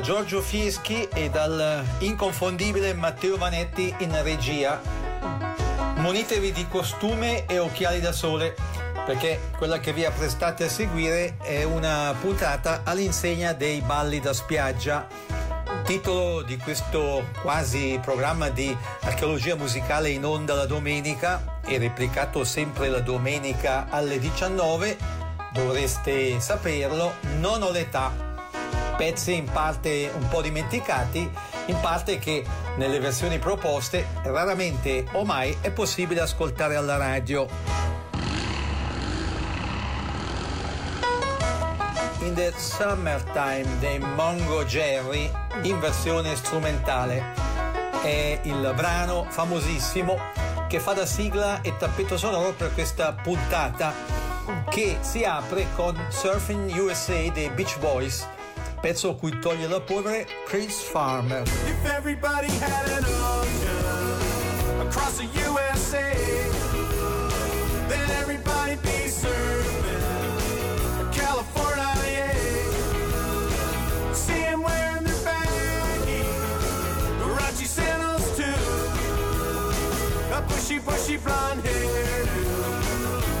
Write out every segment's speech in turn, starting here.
Giorgio Fieschi e dal inconfondibile Matteo Vanetti in regia. Munitevi di costume e occhiali da sole perché quella che vi apprestate a seguire è una puntata all'insegna dei balli da spiaggia. Titolo di questo quasi programma di archeologia musicale in onda la domenica e replicato sempre la domenica alle 19 dovreste saperlo, non ho l'età. Pezzi in parte un po' dimenticati, in parte che nelle versioni proposte raramente o mai è possibile ascoltare alla radio. In the Summertime dei Mongo Jerry in versione strumentale è il brano famosissimo che fa da sigla e tappeto sonoro per questa puntata che si apre con Surfing USA dei Beach Boys, pezzo cui toglie la polvere Chris Farmer. If everybody had an ocean across the USA, then everybody'd be surfing California. Yeah. See them wearing their baggy Gucci sandals too, a bushy, bushy blonde hair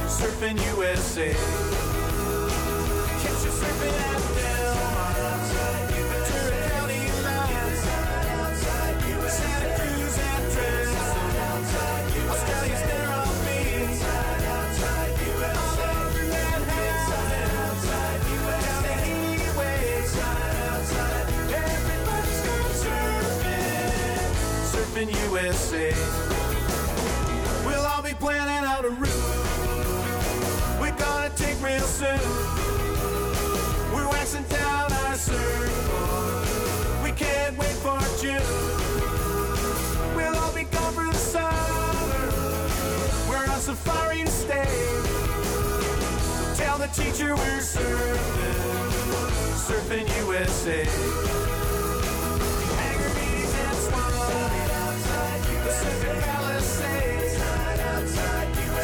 surfing USA. Catch you surfing at surfing USA. We'll all be planning out a route we're gonna take real soon. We're waxing down our surfboard. We can't wait for June. We'll all be gone for the summer. We're on safari to stay. Tell the teacher we're surfing, surfing USA.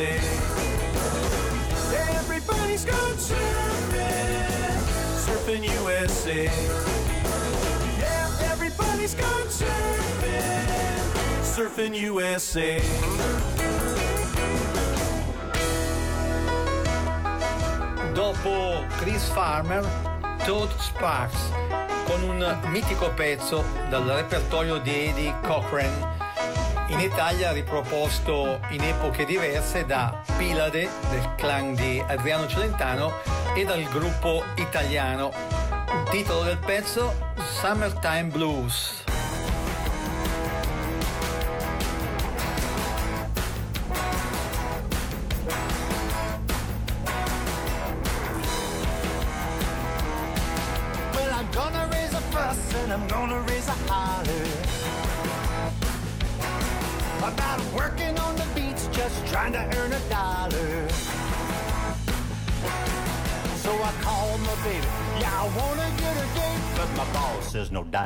USA. Everybody's gone surfing surfing USA. Yeah, everybody's gone surfing, surfing USA. Dopo Chris Farmer, Todd Sparks, con un mitico pezzo dal repertorio di Eddie Cochran in Italia riproposto in epoche diverse da Pilade del clan di Adriano Celentano e dal gruppo italiano. Titolo del pezzo Summertime Blues.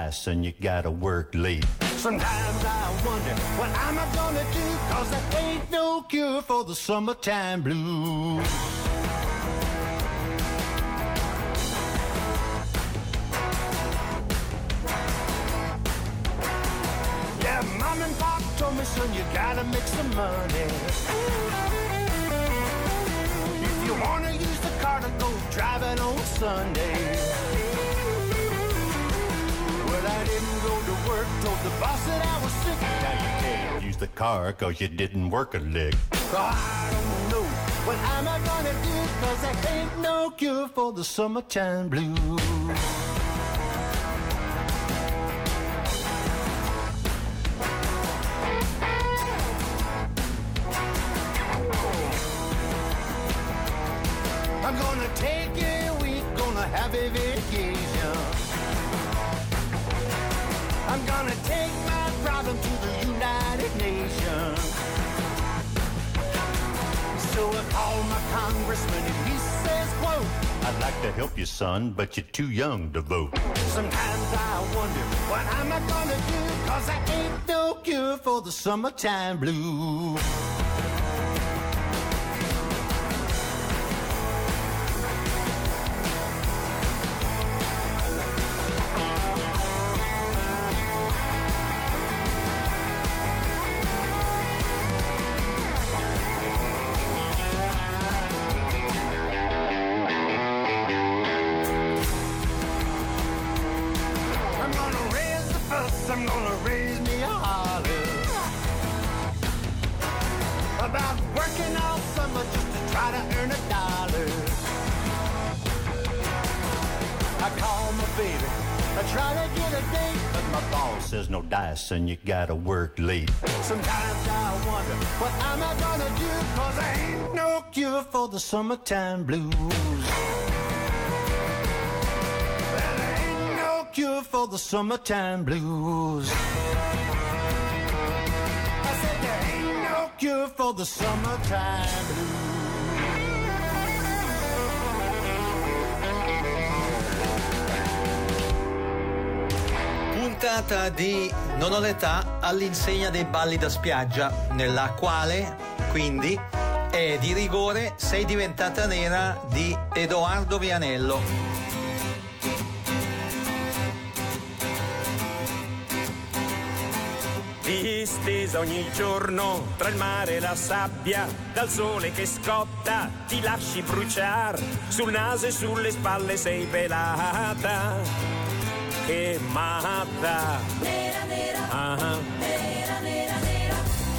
Dice and you gotta work late. Sometimes I wonder what I'm gonna do? Cause there ain't no cure for the summertime blues. Yeah, mom and pop told me, son, you gotta make some money. If you wanna use the car to go driving on Sunday. Use the car cause you didn't work a lick. So I don't know, what am I gonna do? Cause there ain't no cure for the summertime blues. You're too young to vote. Sometimes I wonder what I'm gonna do, cause I ain't no cure for the summertime blues. What am I gonna do? Cause I ain't no cure for the summertime blues Well, there ain't no cure for the summertime blues. I said there ain't no cure for the summertime blues. Puntata di Non ho l'età all'insegna dei balli da spiaggia, nella quale quindi è di rigore Sei diventata nera di Edoardo Vianello. Distesa ogni giorno tra il mare e la sabbia, dal sole che scotta ti lasci bruciare, sul naso e sulle spalle sei pelata, che matta. Nera, nera, Ah. nera, nera, nera,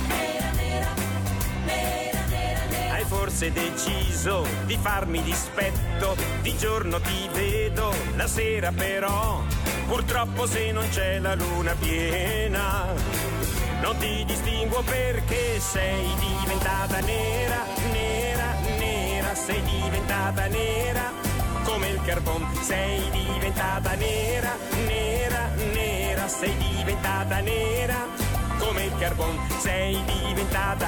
nera, nera, nera, nera, nera. Hai forse deciso di farmi dispetto, di giorno ti vedo, la sera però, purtroppo se non c'è la luna piena, non ti distinguo perché sei diventata nera, nera, nera, sei diventata nera, come il carbon, sei diventata nera, sei diventata nera, come il carbon, sei diventata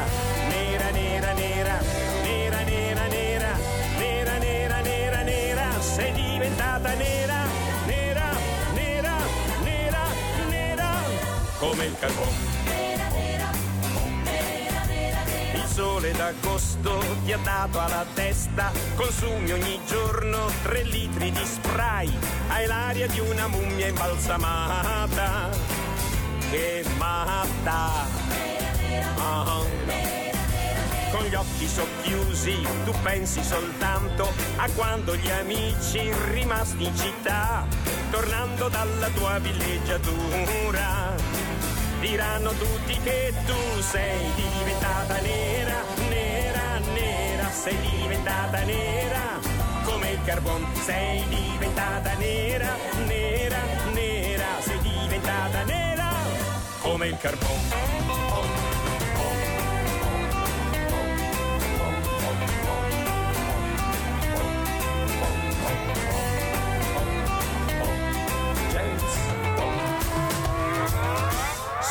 nera, nera, nera, nera, nera, nera, nera, nera, nera, nera, sei diventata nera, nera, nera, nera, nera, come il carbon. Sole d'agosto ti ha dato alla testa, consumi ogni giorno tre litri di spray, hai l'aria di una mummia imbalsamata, che matta. Ah. Con gli occhi socchiusi tu pensi soltanto a quando gli amici rimasti in città, tornando dalla tua villeggiatura, diranno tutti che tu sei diventata nera, nera, nera, sei diventata nera, come il carbon, sei diventata nera, nera, nera, sei diventata nera, come il carbon.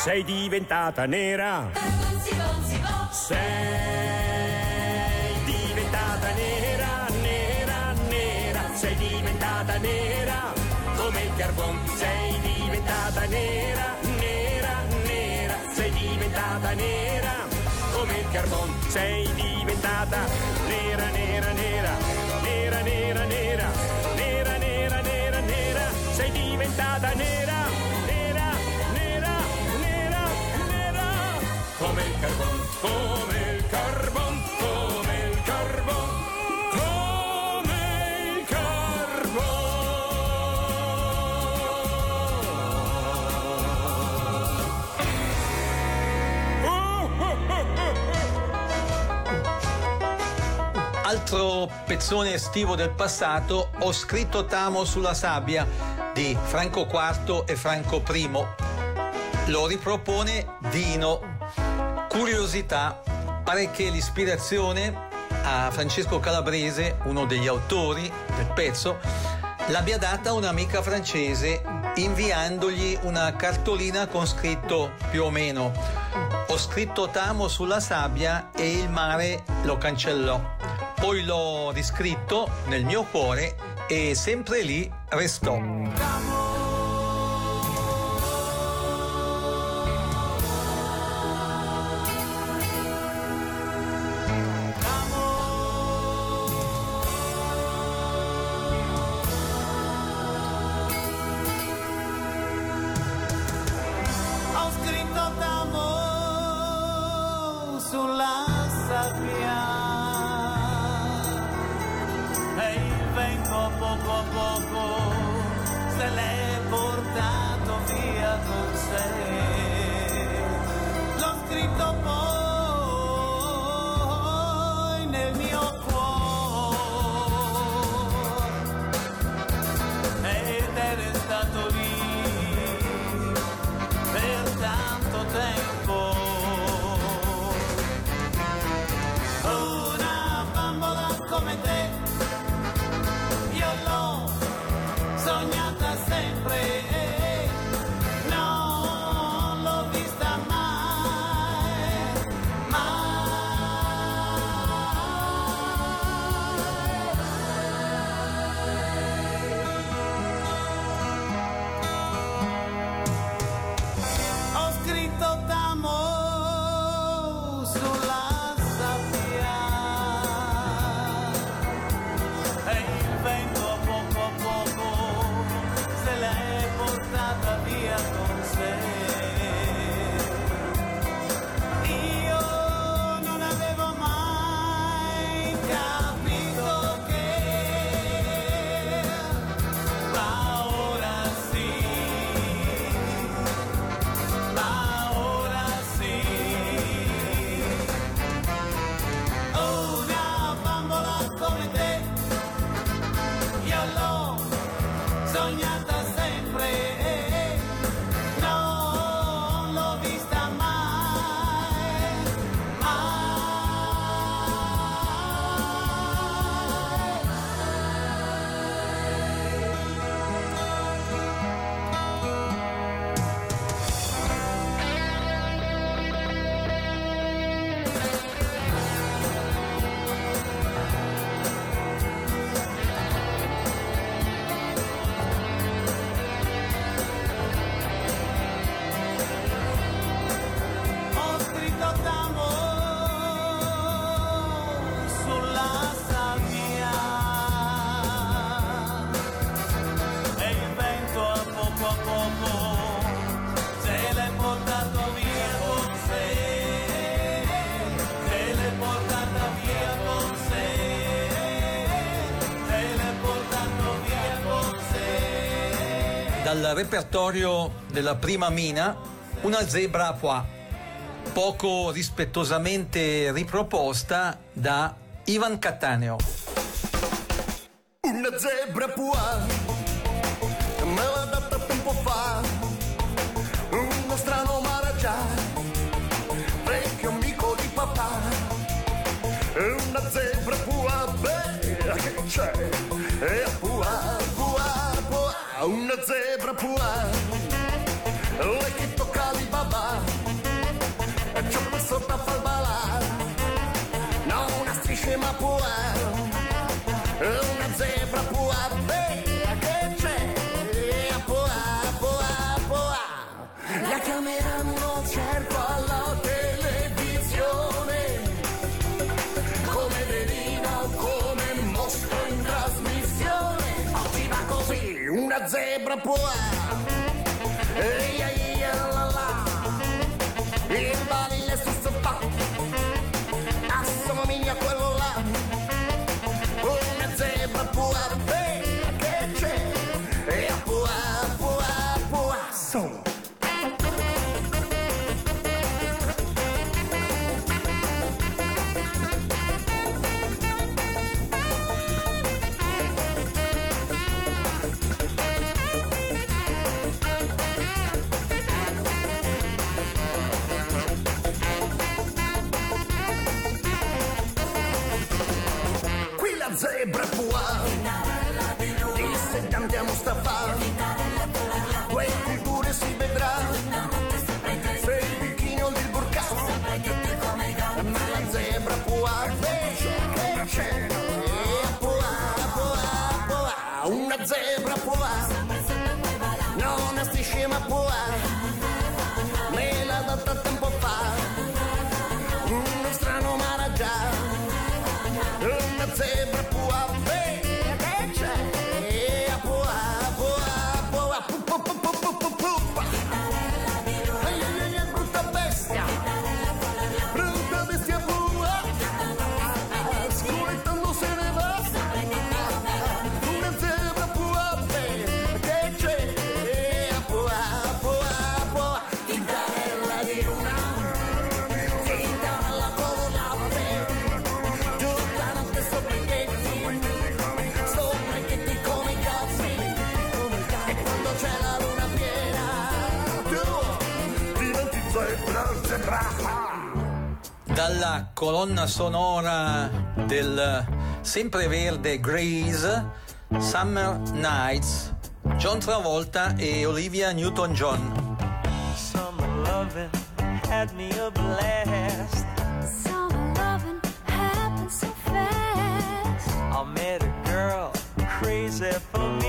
Sei diventata nera. Bonzi, bonzi, bo. Sei diventata nera, nera, nera. Sei diventata nera come il carbon. Sei diventata nera, nera, nera. Sei diventata nera come il carbon. Sei diventata nera, nera, nera. Nera, nera, nera. Nera, nera, nera, nera. Sei diventata nera, Come il carbon, come il carbon, come il carbon, come il carbon. Altro pezzone estivo del passato, ho scritto Tamo sulla sabbia di Franco IV e Franco I. Lo ripropone Dino curiosità pare che l'ispirazione a Francesco Calabrese, uno degli autori del pezzo, l'abbia data un'amica francese inviandogli una cartolina con scritto più o meno ho scritto t'amo sulla sabbia e il mare lo cancellò. Poi l'ho riscritto nel mio cuore e sempre lì restò. al repertorio della prima mina una zebra a pois, poco rispettosamente riproposta da Ivan Cattaneo. Una zebra a pois, me l'ha data tempo fa, uno strano maraggiano. pra pôr. Ei. cielo e a Pola, pola, pola, una zebra pola. No, una striscia pola. Me l'ha data tempo fa. Uno strano maraggia. Una zebra pola. Che c'è? Pola, pola, pola. Brutta bestia. dalla colonna sonora del sempreverde Grease, Summer Nights, John Travolta e Olivia Newton-John. Summer loving had me a blast. Summer loving happened so fast. I met a girl crazy for me.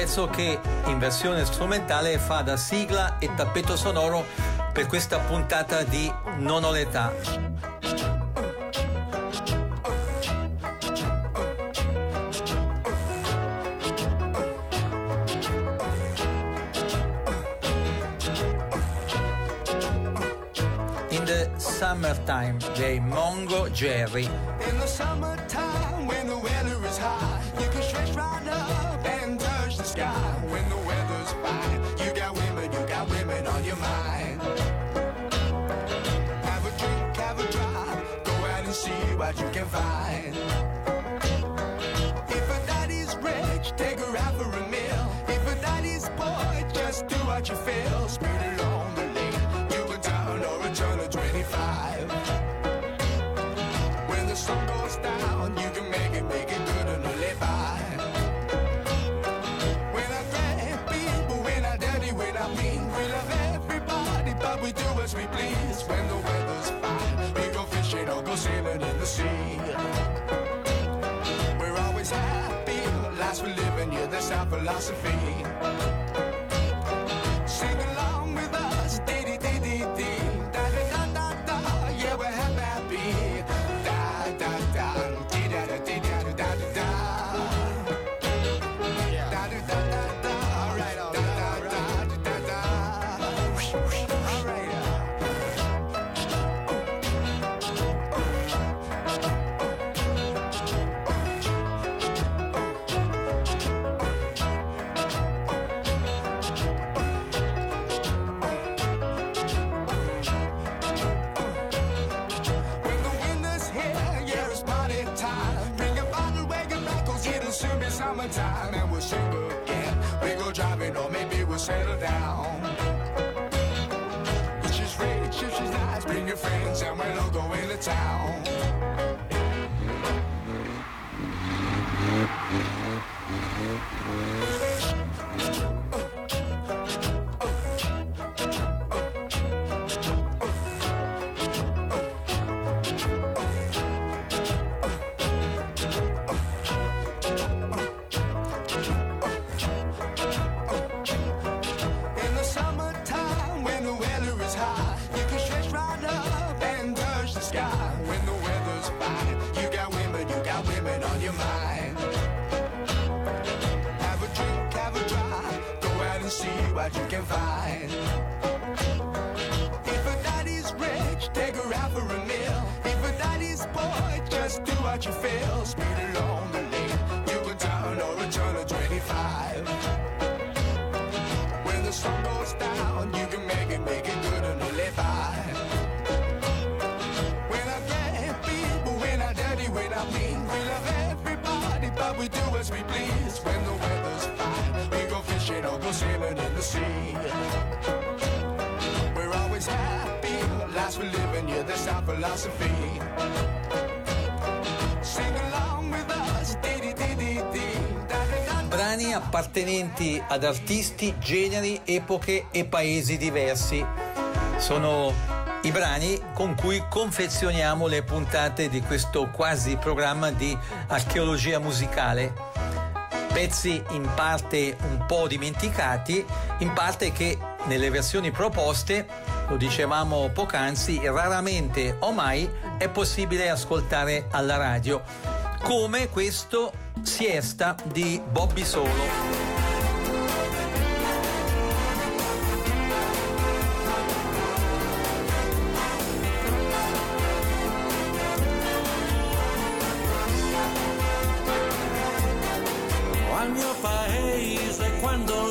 pezzo che in versione strumentale fa da sigla e tappeto sonoro per questa puntata di Non ho l'età. In the Summertime dei Mongo Jerry. Just do what you feel. Speed along the lane, you can turn or a turn of 25. When the sun goes down, you can make it, make it good and live by. When I grab people, when I dirty, when I mean, we love everybody, but we do as we please. When the weather's fine, we go fishing or go sailing in the sea. We're always happy, last we live in, yeah, that's our philosophy. Town. Our philosophy. Sing along with us. Brani appartenenti ad artisti, generi, epoche e paesi diversi. Sono i brani con cui confezioniamo le puntate di questo quasi programma di archeologia musicale. Pezzi in parte un po' dimenticati, in parte che nelle versioni proposte, lo dicevamo poc'anzi, raramente o mai è possibile ascoltare alla radio, come questo Siesta di Bobby Solo. al mio paese quando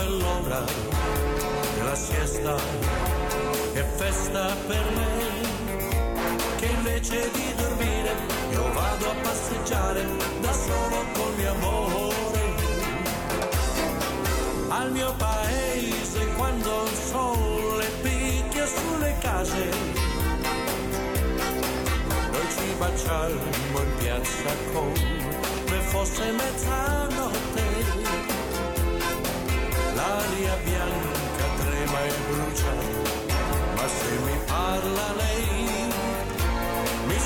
è l'ora della siesta è festa per me che invece di dormire io vado a passeggiare da solo con mio amore al mio paese quando il sole picchia sulle case. Noi ci baciamo in piazza come fosse mezzanotte. L'aria bianca trema e brucia, ma se mi parla lei mi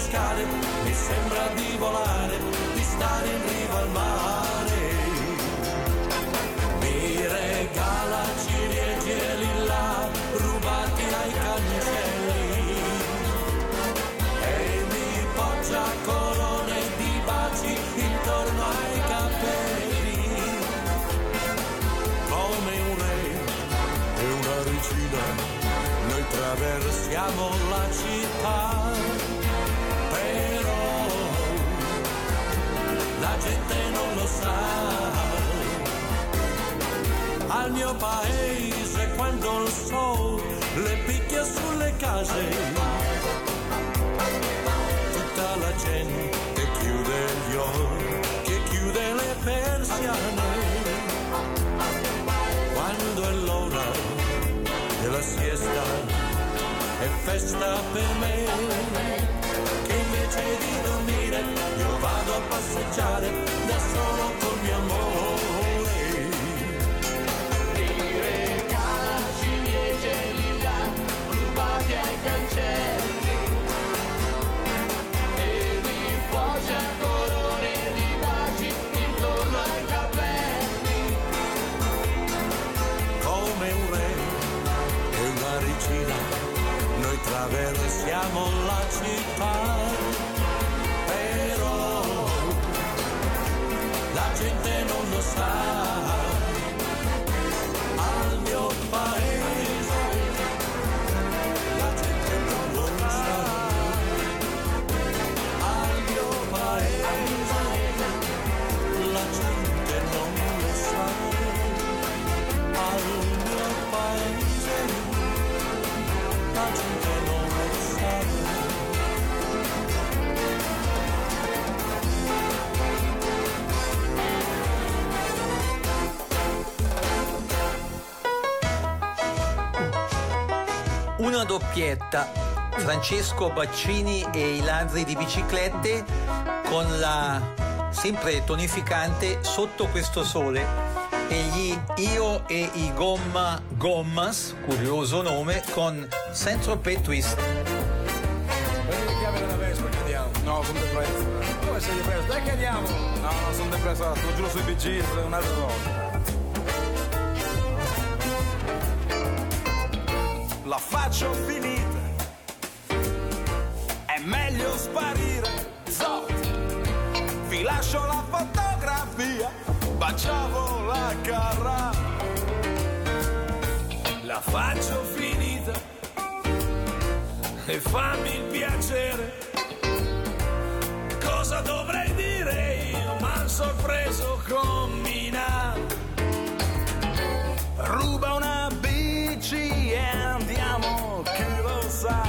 scale, mi sembra di volare, di stare in riva al mare. Attraversiamo la città però la gente non lo sa. Al mio paese quando il sole le picchia sulle case tutta la gente chiude gli occhi chiude le persiane festa per me che invece di dormire io vado a passeggiare da solo col mio amore attraversiamo la città, però la gente non lo sa. Una doppietta, Francesco Baccini e i ladri di biciclette con la sempre tonificante Sotto questo sole e gli Io e i Gomma Gommas, curioso nome, con Saint-Tropez Twist. Prendi le chiavi della Vespa che andiamo. No, sono depresso. Come sei depresso? Dai che andiamo. No, no, sono depresso, lo giuro sui BG, un'altra volta. La faccio finita. È meglio sparire. Zot. Vi lascio la fotografia. Baciavo la carra. La faccio finita e fammi il piacere. Cosa dovrei dire io? M'han sorpreso con Mina. Ruba una bici sa.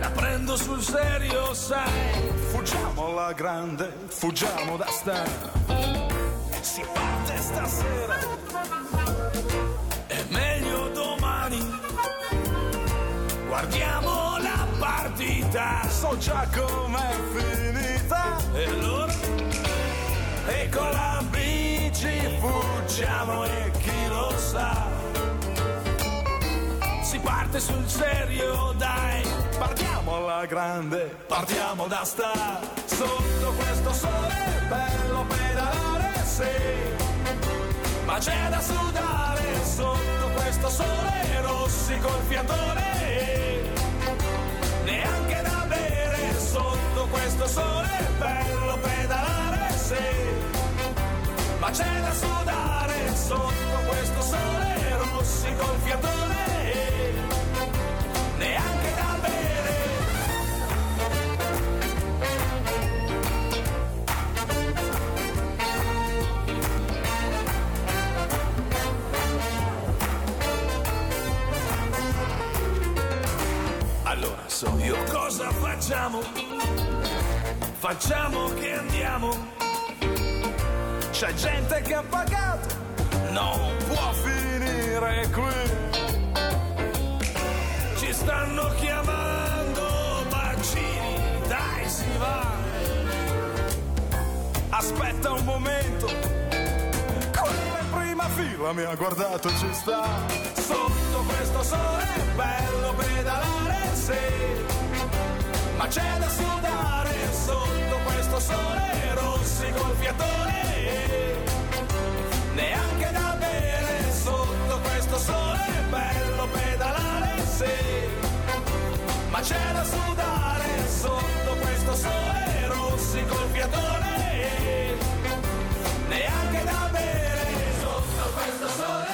La prendo sul serio, sai. Fuggiamo alla grande, fuggiamo da sta. Si parte stasera. È meglio domani. Guardiamo la partita, so già com'è finita. E allora? E con la bici fuggiamo e chi lo sa. Si parte sul serio, dai. Partiamo alla grande, partiamo da sta. Sotto questo sole, bello pedalare, sì. Ma c'è da sudare sotto questo sole, rossi col fiatone. Neanche da bere sotto questo sole, bello pedalare, sì. Ma c'è da sudare sotto questo sole, rossi col fiatone. So io cosa facciamo? Facciamo che andiamo. C'è gente che ha pagato, non può finire qui. Ci stanno chiamando bacini, dai si va. Aspetta un momento, quello in prima fila mi ha guardato, ci sta. Sotto questo sole, bello pedalare, se, ma c'è da sudare sotto questo sole rossi col fiatone, neanche da bere sotto questo sole bello pedalare se, ma c'è da sudare sotto questo sole rossi col fiatone, neanche da bere sotto questo sole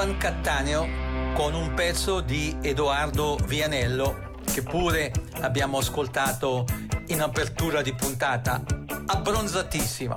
Donovan Cattaneo con un pezzo di Edoardo Vianello che pure abbiamo ascoltato in apertura di puntata, abbronzatissima.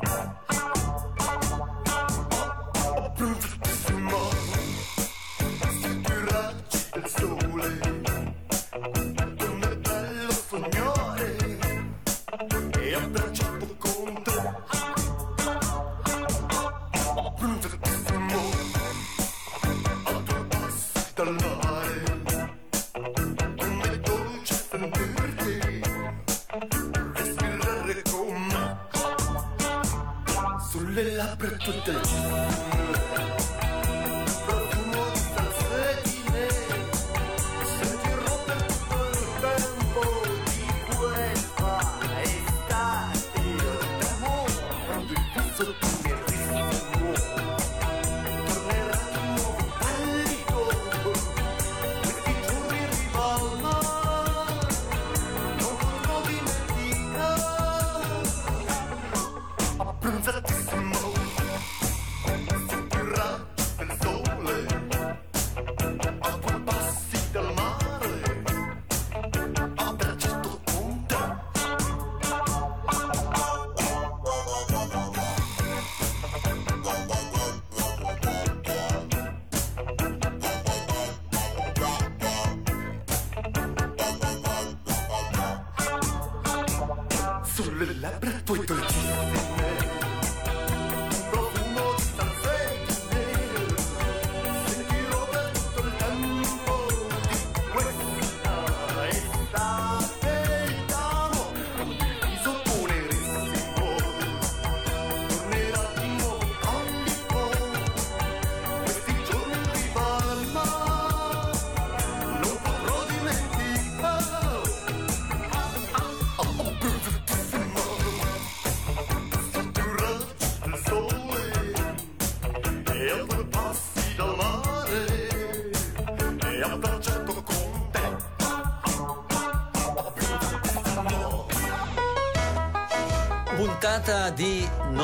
プラポイトで。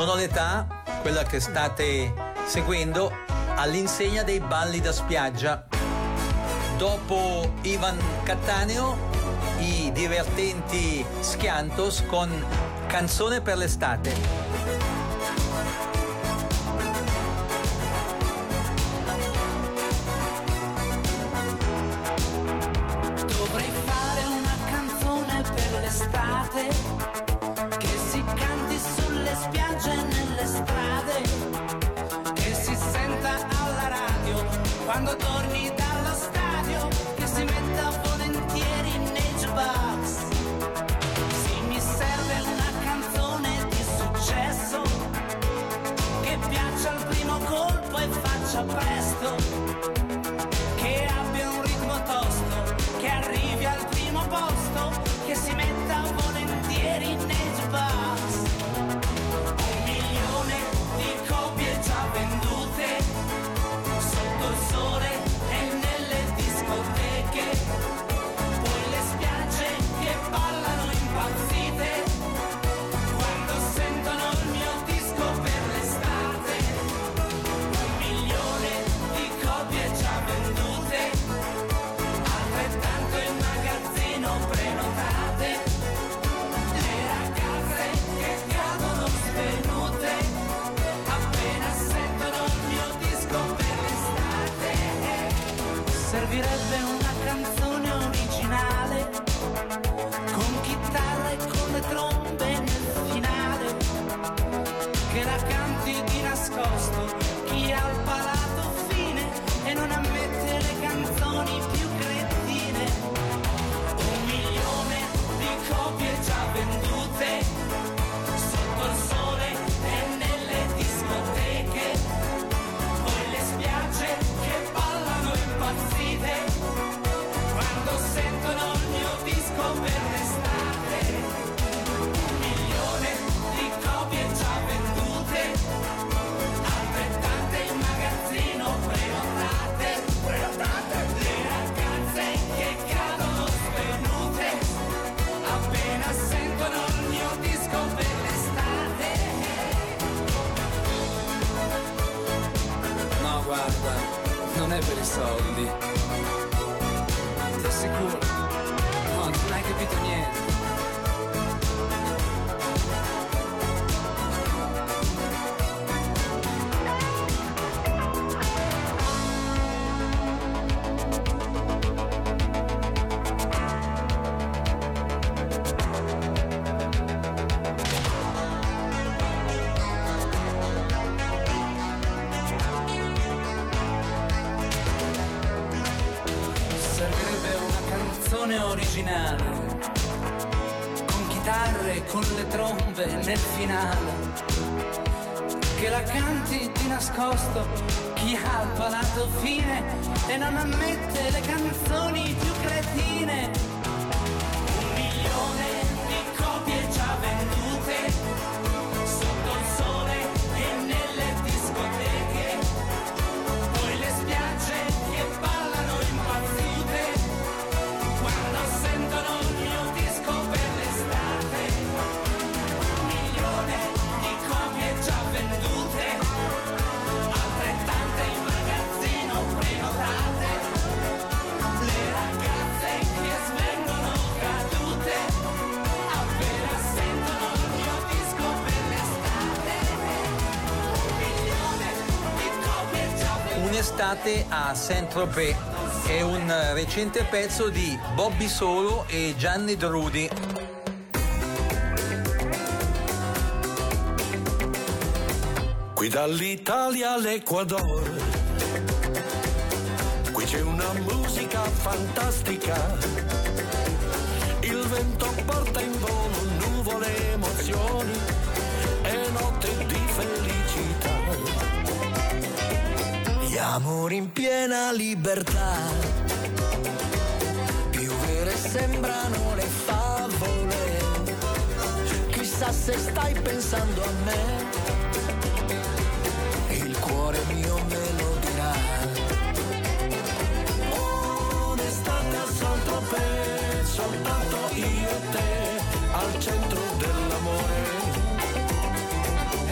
Non ho l'età, quella che state seguendo, all'insegna dei balli da spiaggia. Dopo Ivan Cattaneo, i divertenti Schiantos con Canzone per l'estate. le trombe nel finale, che la canti di nascosto chi ha il palato fine e non ammette le canzoni più guarda, non è per i soldi. Ti assicuro, no, non hai capito niente. estate a Saint-Tropez. È un eh, recente pezzo di Bobby Solo e Gianni Drudi. Qui dall'Italia all'Ecuador, qui c'è una musica fantastica, il vento porta in Amore in piena libertà. Più vere sembrano le favole. Chissà se stai pensando a me. Il cuore mio me lo dirà. Oh, Un'estate a Saint-Tropez, soltanto io e te, al centro dell'amore.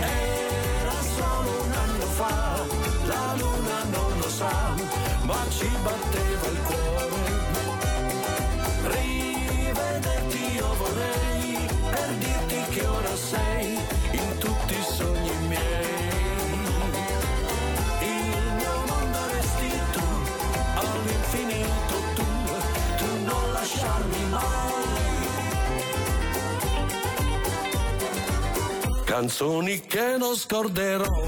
Era solo un anno fa sa, ma ci batteva il cuore. Rivederti io vorrei, per dirti che ora sei in tutti i sogni miei. Il mio mondo resti tu, all'infinito tu non lasciarmi mai. Canzoni che non scorderò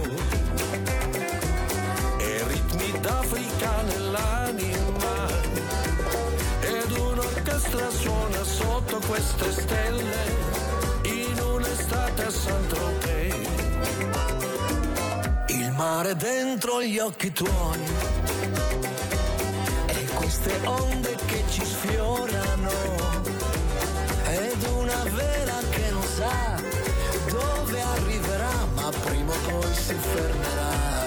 queste stelle in un'estate a Saint-Tropez. Il mare dentro gli occhi tuoi e queste onde che ci sfiorano ed una vela che non sa dove arriverà ma prima o poi si fermerà.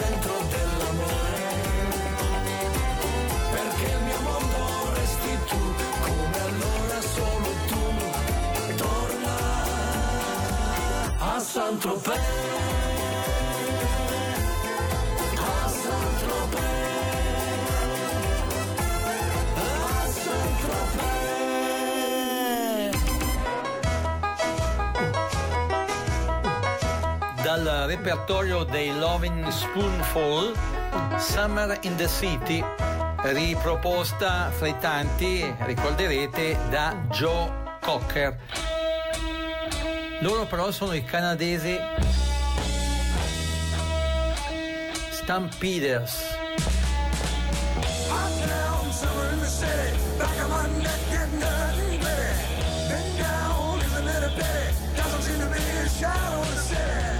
centro dell'amore. Perché il mio mondo resti tu, come allora solo tu. Torna a Saint-Tropez. repertorio dei Loving Spoonful, Summer in the City, riproposta fra i tanti, ricorderete, da Joe Cocker. Loro però sono i canadesi Stampeders. shadow of the city.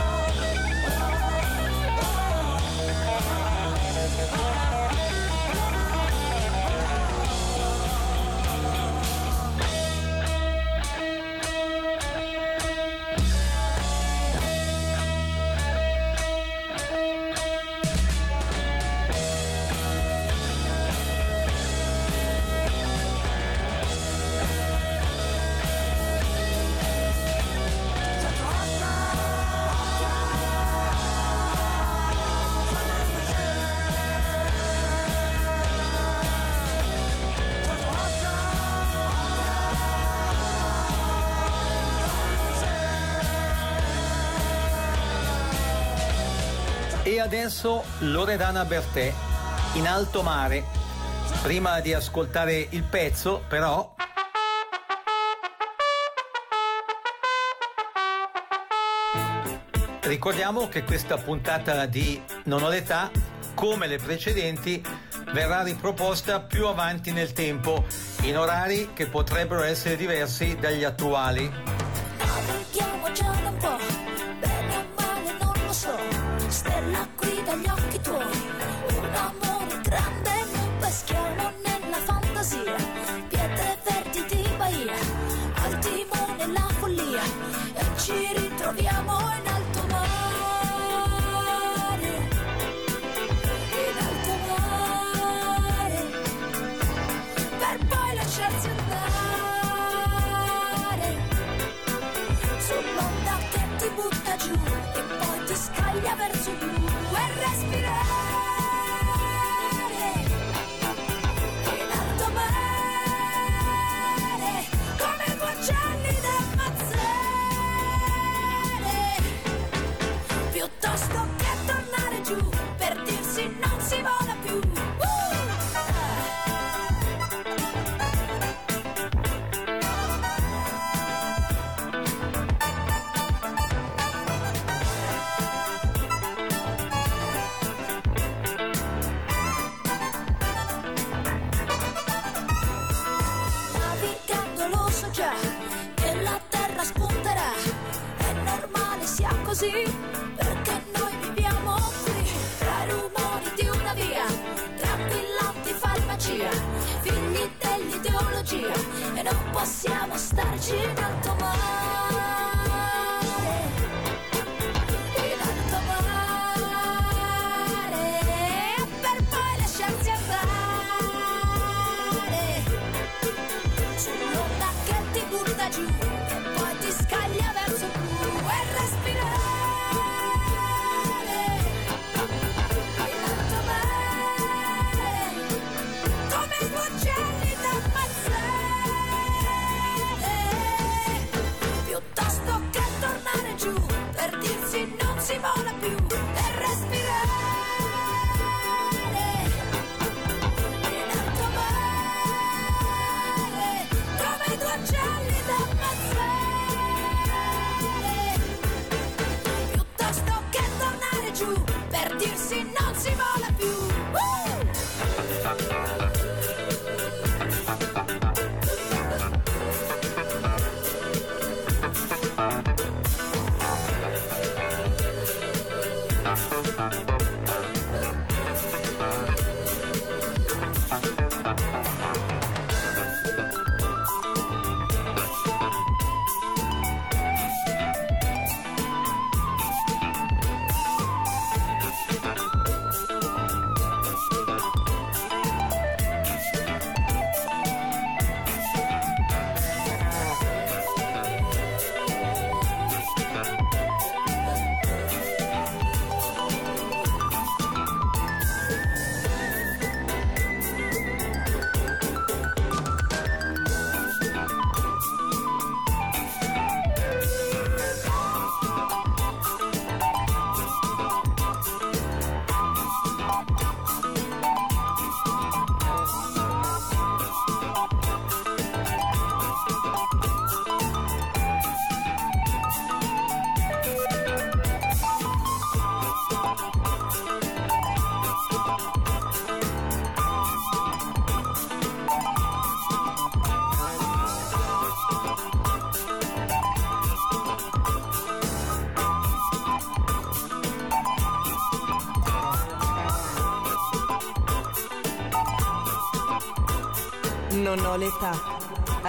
adesso Loredana Bertè, in alto mare. Prima di ascoltare il pezzo, però... Ricordiamo che questa puntata di Non ho l'età, come le precedenti, verrà riproposta più avanti nel tempo, in orari che potrebbero essere diversi dagli attuali.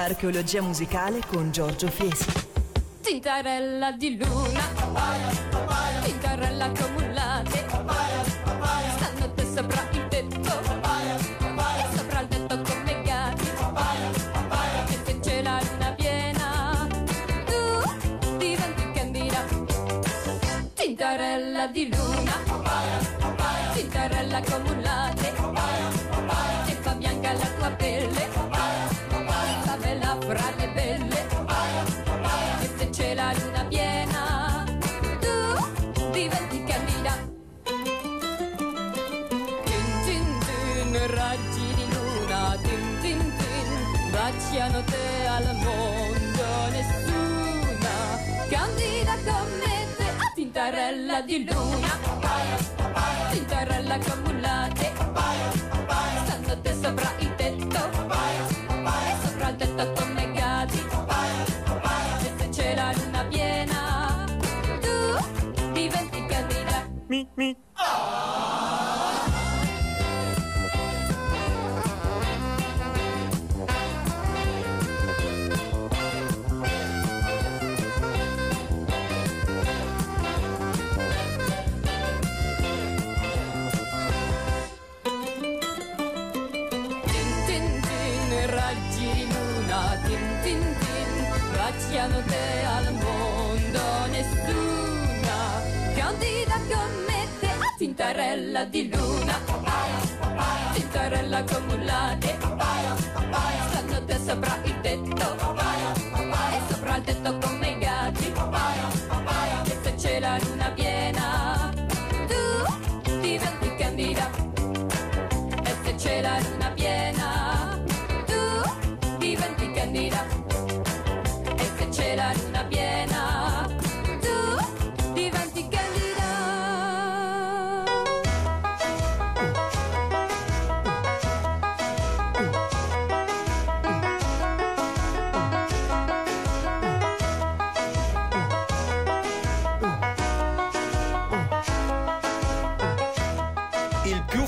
Archeologia musicale con Giorgio Fiesi. Titarella di luna. la luna piena, tu diventi candida. Tin tin tin, raggi di luna, tin tin tin, baciano te al mondo, nessuna candida come te, a tintarella di luna. Tintarella camullate, stanno te sopra il tetto. Candida di luna, tintarella accumulate, stanno te sopra il tetto,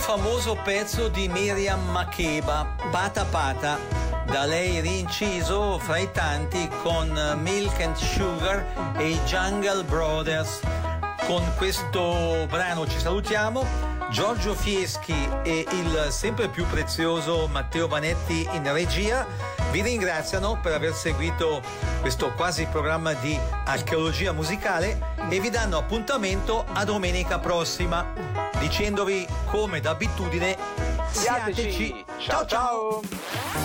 famoso pezzo di Miriam Makeba, Pata Pata, da lei rinciso fra i tanti con Milk and Sugar e i Jungle Brothers. Con questo brano ci salutiamo. Giorgio Fieschi e il sempre più prezioso Matteo Vanetti in regia vi ringraziano per aver seguito questo quasi programma di archeologia musicale e vi danno appuntamento a domenica prossima dicendovi come d'abitudine siateci. Ciao ciao! round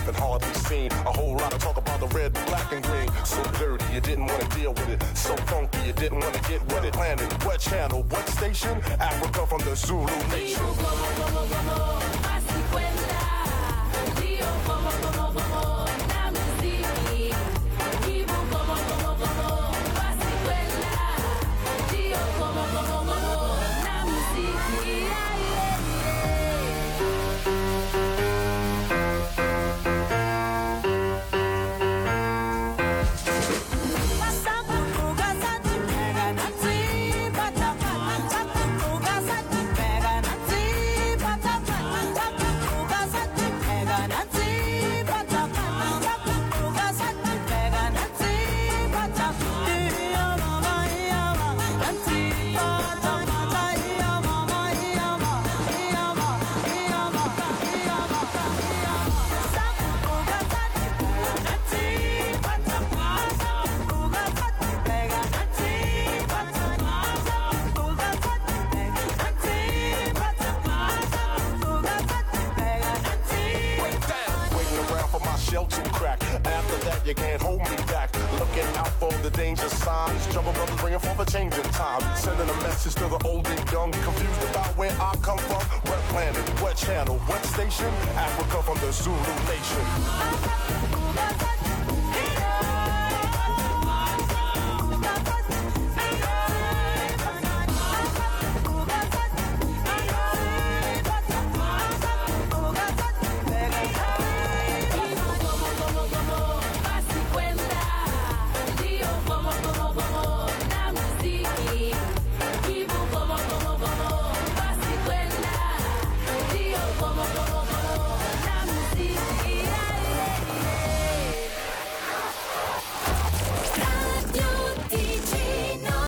Never heard of and hardly seen a whole lot of talk about the red, black, and green. So dirty, you didn't want to deal with it. So funky, you didn't want to get with it. Planet, what channel, what station? Africa from the Zulu nation.